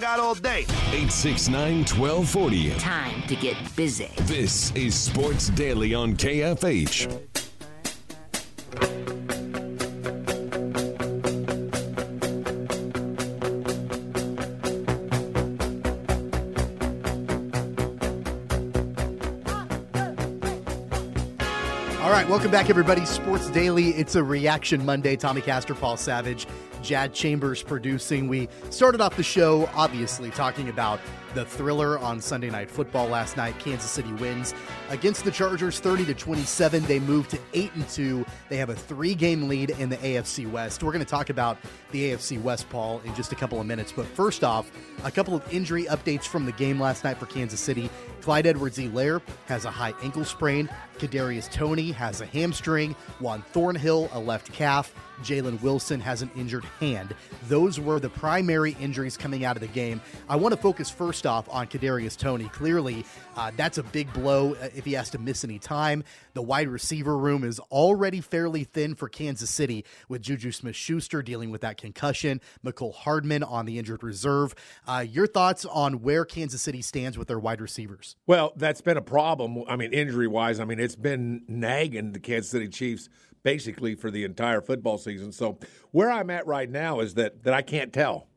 Got all day. 869 1240. Time to get busy. This is Sports Daily on KFH. All right, welcome back, everybody. Sports Daily. It's a reaction Monday. Tommy Castor, Paul Savage, Jad Chambers producing. We started off the show, obviously, talking about the thriller on Sunday Night Football last night. Kansas City wins against the Chargers 30 to 27. They move to 8 and 2. They have a three game lead in the AFC West. We're going to talk about the AFC West, Paul, in just a couple of minutes. But first off, a couple of injury updates from the game last night for Kansas City. Clyde Edwards-Helaire has a high ankle sprain. Kadarius Toney has a hamstring. Juan Thornhill, a left calf. Jalen Wilson has an injured hand. Those were the primary injuries coming out of the game. I want to focus first off on Kadarius Toney. Clearly, uh, that's a big blow uh, if he has to miss any time. The wide receiver room is already fairly thin for Kansas City with Juju Smith Schuster dealing with that concussion, Mecole Hardman on the injured reserve. Uh, your thoughts on where Kansas City stands with their wide receivers? Well, that's been a problem. I mean, injury wise, I mean, it's been nagging the Kansas City Chiefs basically for the entire football season. So where I'm at right now is that that I can't tell.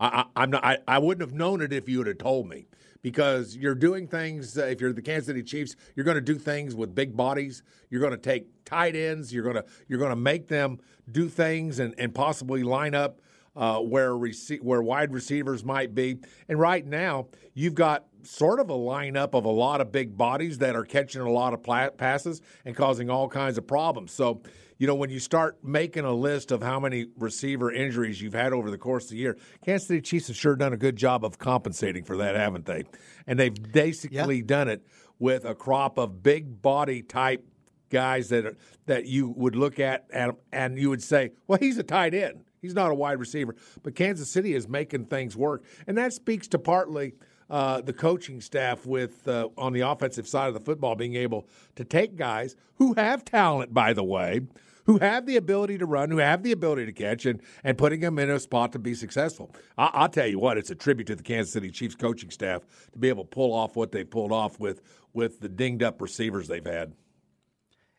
I, am not. I, I wouldn't have known it if you have told me because you're doing things. Uh, if you're the Kansas City Chiefs, you're going to do things with big bodies. You're going to take tight ends. You're going to you're going to make them do things and, and possibly line up uh, where rece- where wide receivers might be. And right now, you've got sort of a lineup of a lot of big bodies that are catching a lot of pla- passes and causing all kinds of problems. So, you know, when you start making a list of how many receiver injuries you've had over the course of the year, Kansas City Chiefs have sure done a good job of compensating for that, haven't they? And they've basically yeah. done it with a crop of big body type guys that are, that you would look at and, and you would say, well, he's a tight end. He's not a wide receiver. But Kansas City is making things work. And that speaks to partly uh, the coaching staff with uh, on the offensive side of the football being able to take guys who have talent, by the way, who have the ability to run, who have the ability to catch, and, and putting them in a spot to be successful. I, will tell you what, it's a tribute to the Kansas City Chiefs coaching staff to be able to pull off what they pulled off with with the dinged up receivers they've had.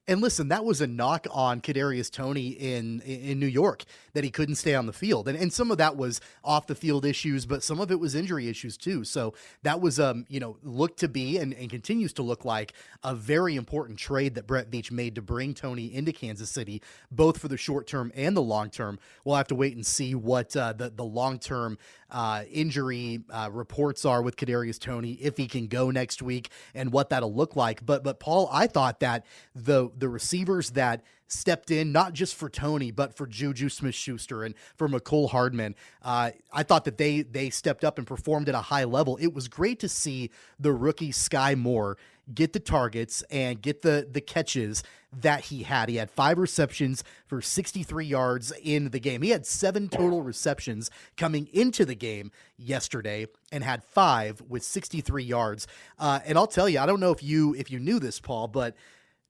And listen, that was a knock on Kadarius Toney in in New York that he couldn't stay on the field, and and some of that was off the field issues, but some of it was injury issues too. So that was um you know looked to be and, and continues to look like a very important trade that Brett Veach made to bring Toney into Kansas City, both for the short term and the long term. We'll have to wait and see what uh, the the long term uh, injury uh, reports are with Kadarius Toney if he can go next week and what that'll look like. But but Paul, I thought that the the receivers that stepped in, not just for Toney, but for Juju Smith Schuster and for Mecole Hardman. Uh, I thought that they they stepped up and performed at a high level. It was great to see the rookie Skyy Moore get the targets and get the the catches that he had. He had five receptions for 63 yards in the game. He had seven total receptions coming into the game yesterday and had five with 63 yards. Uh, and I'll tell you, I don't know if you if you knew this, Paul, but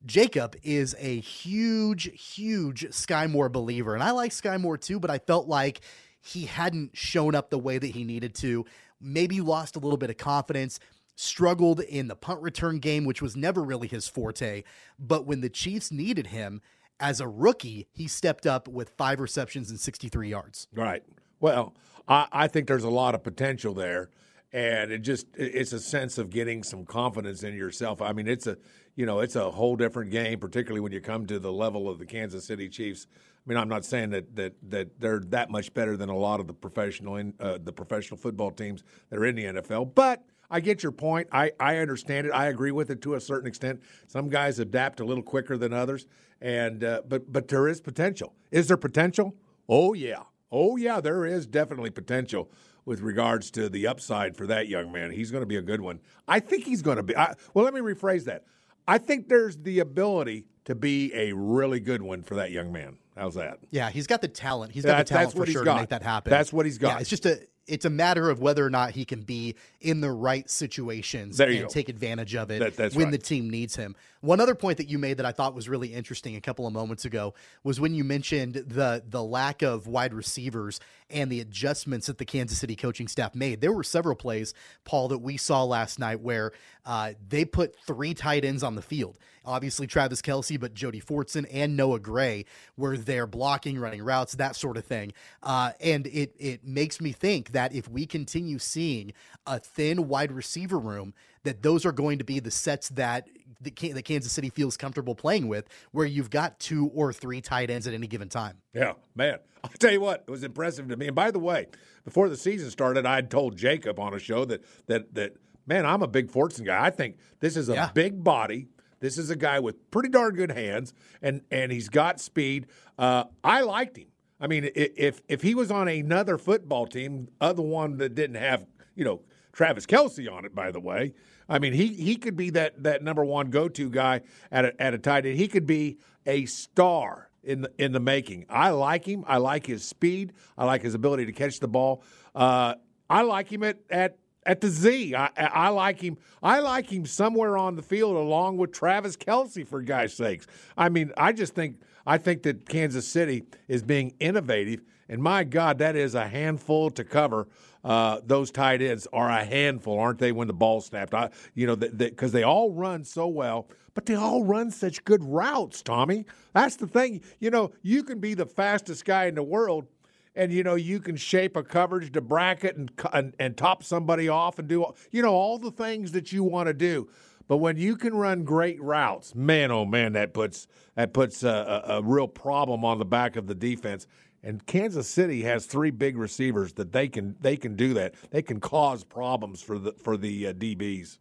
Jacob is a huge, huge Skyy Moore believer. And I like Skyy Moore too, but I felt like he hadn't shown up the way that he needed to. Maybe lost a little bit of confidence, struggled in the punt return game, which was never really his forte. But when the Chiefs needed him as a rookie, he stepped up with five receptions and 63 yards. Right. Well, I, I think there's a lot of potential there and it just it's a sense of getting some confidence in yourself. I mean, it's a you know it's a whole different game, particularly when you come to the level of the Kansas City Chiefs. I mean, I'm not saying that that that they're that much better than a lot of the professional in, uh, the professional football teams that are in the NFL, but I get your point. I, I understand it. I agree with it to a certain extent. Some guys adapt a little quicker than others, and uh, but but there is potential. Is there potential? Oh yeah, Oh, yeah, there is definitely potential with regards to the upside for that young man. He's going to be a good one. I think he's going to be. I, well, let me rephrase that. I think there's the ability to be a really good one for that young man. How's that? Yeah, he's got the talent. He's got the talent that's for what he's sure got. to make that happen. That's what he's got. Yeah, it's just a it's a matter of whether or not he can be in the right situations and go. take advantage of it That- when right. the team needs him. One other point that you made that I thought was really interesting a couple of moments ago was when you mentioned the the lack of wide receivers and the adjustments that the Kansas City coaching staff made. There were several plays, Paul, that we saw last night where uh, they put three tight ends on the field. Obviously, Travis Kelce, but Jody Fortson and Noah Gray were there blocking, running routes, that sort of thing. Uh, and it it makes me think that if we continue seeing a thin wide receiver room, that those are going to be the sets that the, that Kansas City feels comfortable playing with, where you've got two or three tight ends at any given time. Yeah, man. I'll tell you what, it was impressive to me. And by the way, before the season started, I had told Jacob on a show that that that man, I'm a big Fortson guy. I think this is a Yeah. big body. This is a guy with pretty darn good hands, and and he's got speed. Uh, I liked him. I mean, if if he was on another football team, other one that didn't have you know Travis Kelce on it, by the way. I mean, he he could be that that number one go to guy at a, at a tight end. He could be a star in the in the making. I like him. I like his speed. I like his ability to catch the ball. Uh, I like him at at at the Z. I, I like him. I like him somewhere on the field along with Travis Kelce for guys' sakes. I mean, I just think I think that Kansas City is being innovative, and my God, that is a handful to cover. Uh, those tight ends are a handful, aren't they? When the ball snapped, I, you know, because they all run so well, but they all run such good routes. Tommy, that's the thing. You know, you can be the fastest guy in the world, and you know you can shape a coverage to bracket and and, and top somebody off and do you know all the things that you want to do. But when you can run great routes, man, oh man, that puts that puts a, a, a real problem on the back of the defense. And Kansas City has three big receivers that they can they can do that. They can cause problems for the for the uh, DBs.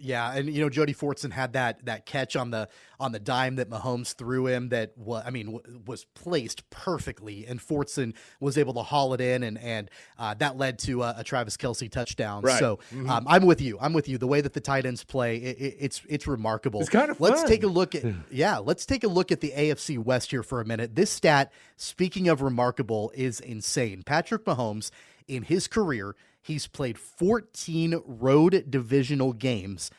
Yeah, and you know Jody Fortson had that that catch on the on the dime that Mahomes threw him that was I mean w- was placed perfectly, and Fortson was able to haul it in, and and uh, that led to a, a Travis Kelce touchdown. Right. So um, I'm with you. I'm with you. The way that the tight ends play, it, it, it's it's remarkable. It's kind of fun. Let's take a look at yeah. Let's take a look at the AFC West here for a minute. This stat, speaking of remarkable, is insane. Patrick Mahomes in his career. He's played 14 road divisional games.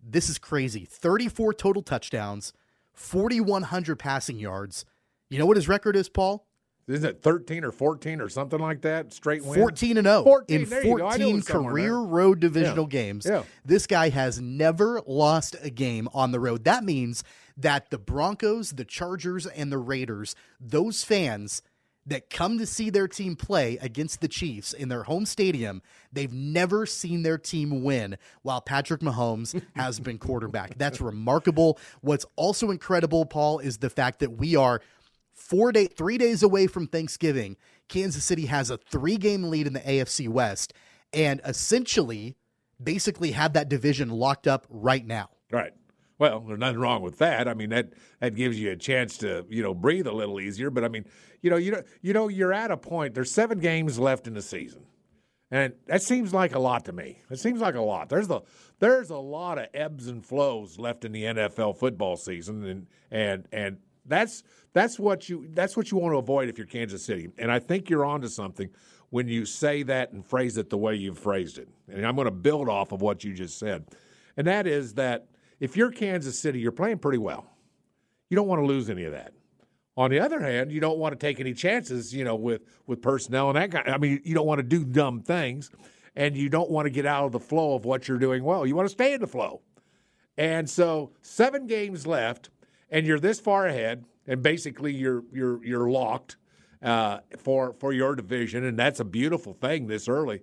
This is crazy. 34 total touchdowns, 4,100 passing yards. You know what his record is, Paul? Isn't it thirteen or fourteen or something like that? Straight win. 14 and 0 14, in there you go. I knew it 14 career road divisional games. Yeah. This guy has never lost a game on the road. That means that the Broncos, the Chargers, and the Raiders, those fans that come to see their team play against the Chiefs in their home stadium, they've never seen their team win while Patrick Mahomes has been quarterback. That's remarkable. What's also incredible, Paul, is the fact that we are four day three days away from Thanksgiving. Kansas City has a three game lead in the AFC West and essentially basically have that division locked up right now. Well, there's nothing wrong with that. I mean, that that gives you a chance to you know breathe a little easier. But I mean, you know, you know, you know, you're at a point. There's seven games left in the season, and that seems like a lot to me. It seems like a lot. There's the there's a lot of ebbs and flows left in the NFL football season, and and and that's that's what you that's what you want to avoid if you're Kansas City. And I think you're onto something when you say that and phrase it the way you've phrased it. And I'm going to build off of what you just said, and that is that if you're Kansas City, you're playing pretty well. You don't want to lose any of that. On the other hand, you don't want to take any chances, you know, with with personnel and that kind. I mean, you don't want to do dumb things, and you don't want to get out of the flow of what you're doing well. You want to stay in the flow. And so, seven games left, and you're this far ahead, and basically you're you're you're locked uh, for for your division, and that's a beautiful thing this early.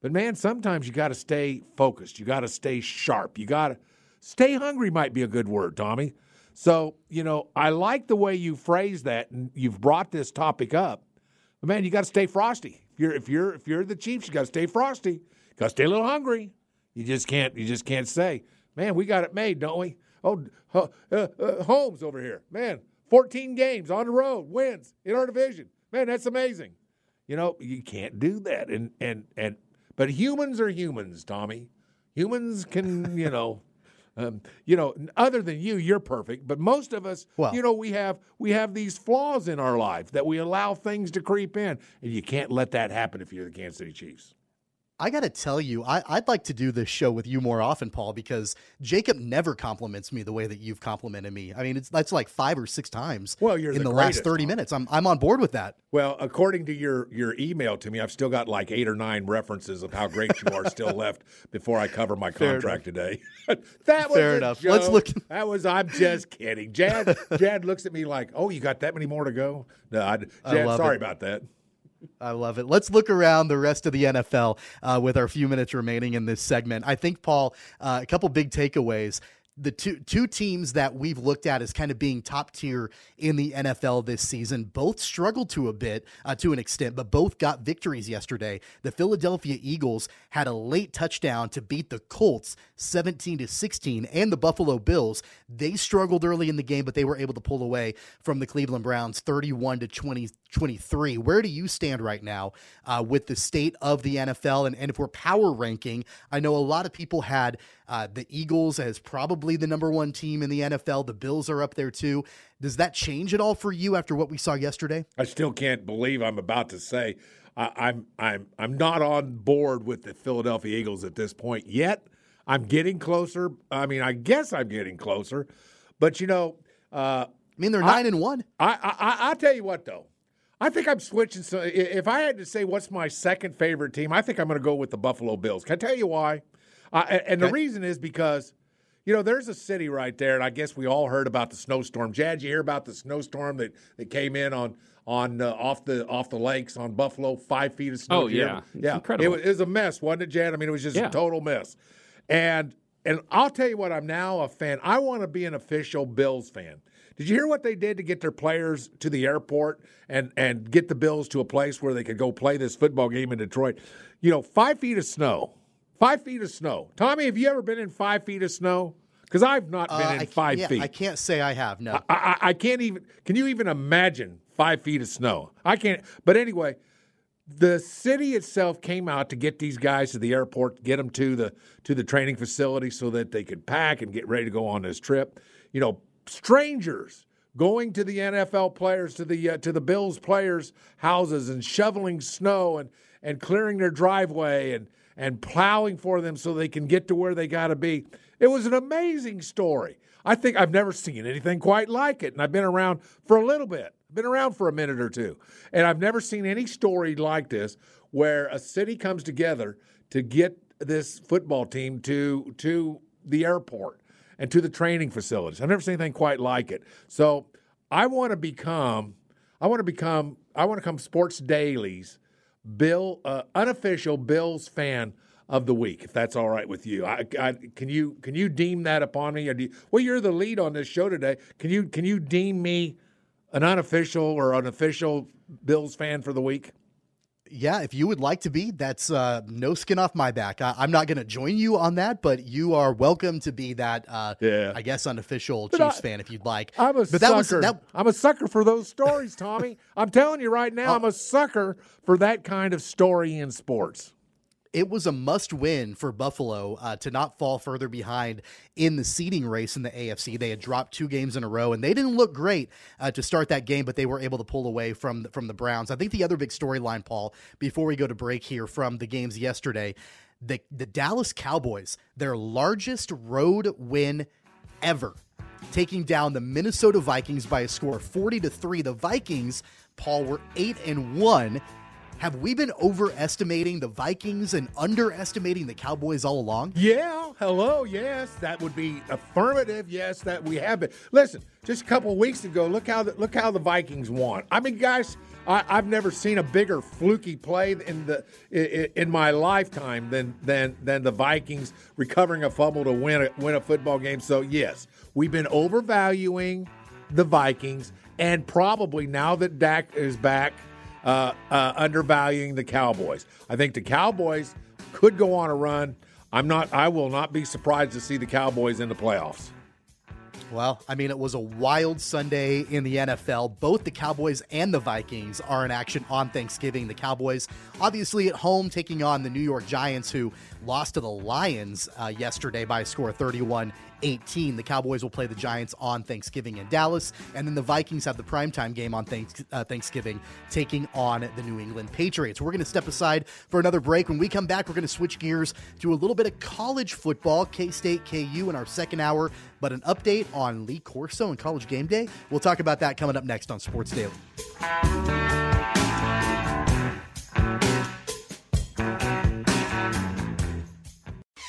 But man, sometimes you got to stay focused. You got to stay sharp. You got to stay hungry. Might be a good word, Tommy. So you know, I like the way you phrase that, and you've brought this topic up. But man, you got to stay frosty. If you're if you're if you're the Chiefs, you got to stay frosty. You Got to stay a little hungry. You just can't you just can't say, man, we got it made, don't we? Oh, uh, uh, Holmes over here, man, 14 games on the road, wins in our division. Man, that's amazing. You know, you can't do that. And and and but humans are humans, Tommy. Humans can, you know, um, you know, other than you, you're perfect. But most of us, Well- you know, we have we have these flaws in our life that we allow things to creep in, and you can't let that happen if you're the Kansas City Chiefs. I got to tell you, I, I'd like to do this show with you more often, Paul, because Jacob never compliments me the way that you've complimented me. I mean, it's that's like five or six times. Well, you're in the the, last thirty minutes. I'm I'm on board with that. Well, according to your your email to me, I've still got like eight or nine references of how great you are still left before I cover my Fair contract today. that was Fair enough. Let's look- That was. I'm just kidding. Jad Jad looks at me like, "Oh, you got that many more to go?" No, I, Jad, love sorry it. about that. I love it. Let's look around the rest of the NFL uh, with our few minutes remaining in this segment. I think, Paul, uh, a couple big takeaways. The two two teams that we've looked at as kind of being top tier in the NFL this season both struggled to a bit, uh, to an extent, but both got victories yesterday. The Philadelphia Eagles had a late touchdown to beat the Colts 17 to 16, and the Buffalo Bills they struggled early in the game, but they were able to pull away from the Cleveland Browns 31 to 20. 23. Where do you stand right now uh, with the state of the NFL? And, and if we're power ranking, I know a lot of people had uh, the Eagles as probably the number one team in the NFL. The Bills are up there too. Does that change at all for you after what we saw yesterday? I still can't believe I'm about to say I, I'm I'm I'm not on board with the Philadelphia Eagles at this point yet. I'm getting closer. I mean, I guess I'm getting closer, but you know, uh, I mean, they're nine and one. I, I I- I'll tell you what though. I think I'm switching. So if I had to say what's my second favorite team, I think I'm going to go with the Buffalo Bills. Can I tell you why? Uh, and and the reason is because you know there's a city right there, and I guess we all heard about the snowstorm. Jad, you hear about the snowstorm that, that came in on on uh, off the off the lakes on Buffalo, five feet of snow. Oh, yeah. It's yeah, incredible. It was, it was a mess, wasn't it, Jad? I mean, it was just Yeah. a total mess. And and I'll tell you what, I'm now a fan. I want to be an official Bills fan. Did you hear what they did to get their players to the airport and and get the Bills to a place where they could go play this football game in Detroit? You know, five feet of snow, five feet of snow. Tommy, have you ever been in five feet of snow? Because I've not been Uh, in I, five yeah, feet. I can't say I have. No. I, I, I can't even. Can you even imagine five feet of snow? I can't. But anyway, the city itself came out to get these guys to the airport, get them to the to the training facility so that they could pack and get ready to go on this trip. You know, strangers going to the NFL players to the uh, to the Bills players' houses and shoveling snow and and clearing their driveway and and plowing for them so they can get to where they got to be. It was an amazing story. I think I've never seen anything quite like it, and I've been around for a little bit. Been around for a minute or two, and I've never seen any story like this where a city comes together to get this football team to to the airport and to the training facilities. I've never seen anything quite like it. So I want to become, I want to become, I want to come Sports Dailies Bill, uh, unofficial Bills fan of the week, if that's all right with you. I, I, can you can you deem that upon me? You, well, you're the lead on this show today. Can you can you deem me an unofficial or an official Bills fan for the week? Yeah, if you would like to be, that's uh, no skin off my back. I, I'm not going to join you on that, but you are welcome to be that. Uh, Yeah. I guess unofficial But Chiefs I- fan if you'd like. I'm a but that was sucker. that. I'm a sucker for those stories, Tommy. I'm telling you right now, I'm a sucker for that kind of story in sports. It was a must win for Buffalo uh, to not fall further behind in the seeding race in the AFC. They had dropped two games in a row, and they didn't look great uh, to start that game, but they were able to pull away from the, from the Browns. I think the other big storyline, Paul, before we go to break here from the games yesterday, the the Dallas Cowboys, their largest road win ever taking down the Minnesota Vikings by a score of 40 to 3. The Vikings, Paul, were 8 and 1. Have we been overestimating the Vikings and underestimating the Cowboys all along? Yeah, hello, yes, that would be affirmative. Yes, that we have been. Listen, just a couple weeks ago, look how the, look how the Vikings won. I mean, guys, I, I've never seen a bigger fluky play in the in, in my lifetime than than than the Vikings recovering a fumble to win a, win a football game. So yes, we've been overvaluing the Vikings, and probably now that Dak is back, uh, uh, undervaluing the Cowboys. I think the Cowboys could go on a run. I'm not. I will not be surprised to see the Cowboys in the playoffs. Well, I mean, it was a wild Sunday in the NFL. Both the Cowboys and the Vikings are in action on Thanksgiving. The Cowboys, obviously, at home taking on the New York Giants, who lost to the Lions uh, yesterday by a score of 31 18. The Cowboys will play the Giants on Thanksgiving in Dallas, and then the Vikings have the primetime game on thanks, uh, Thanksgiving, taking on the New England Patriots. We're going to step aside for another break. When we come back, we're going to switch gears to a little bit of college football, K State, KU in our second hour, but an update on Lee Corso and College Game Day. We'll talk about that coming up next on Sports Daily.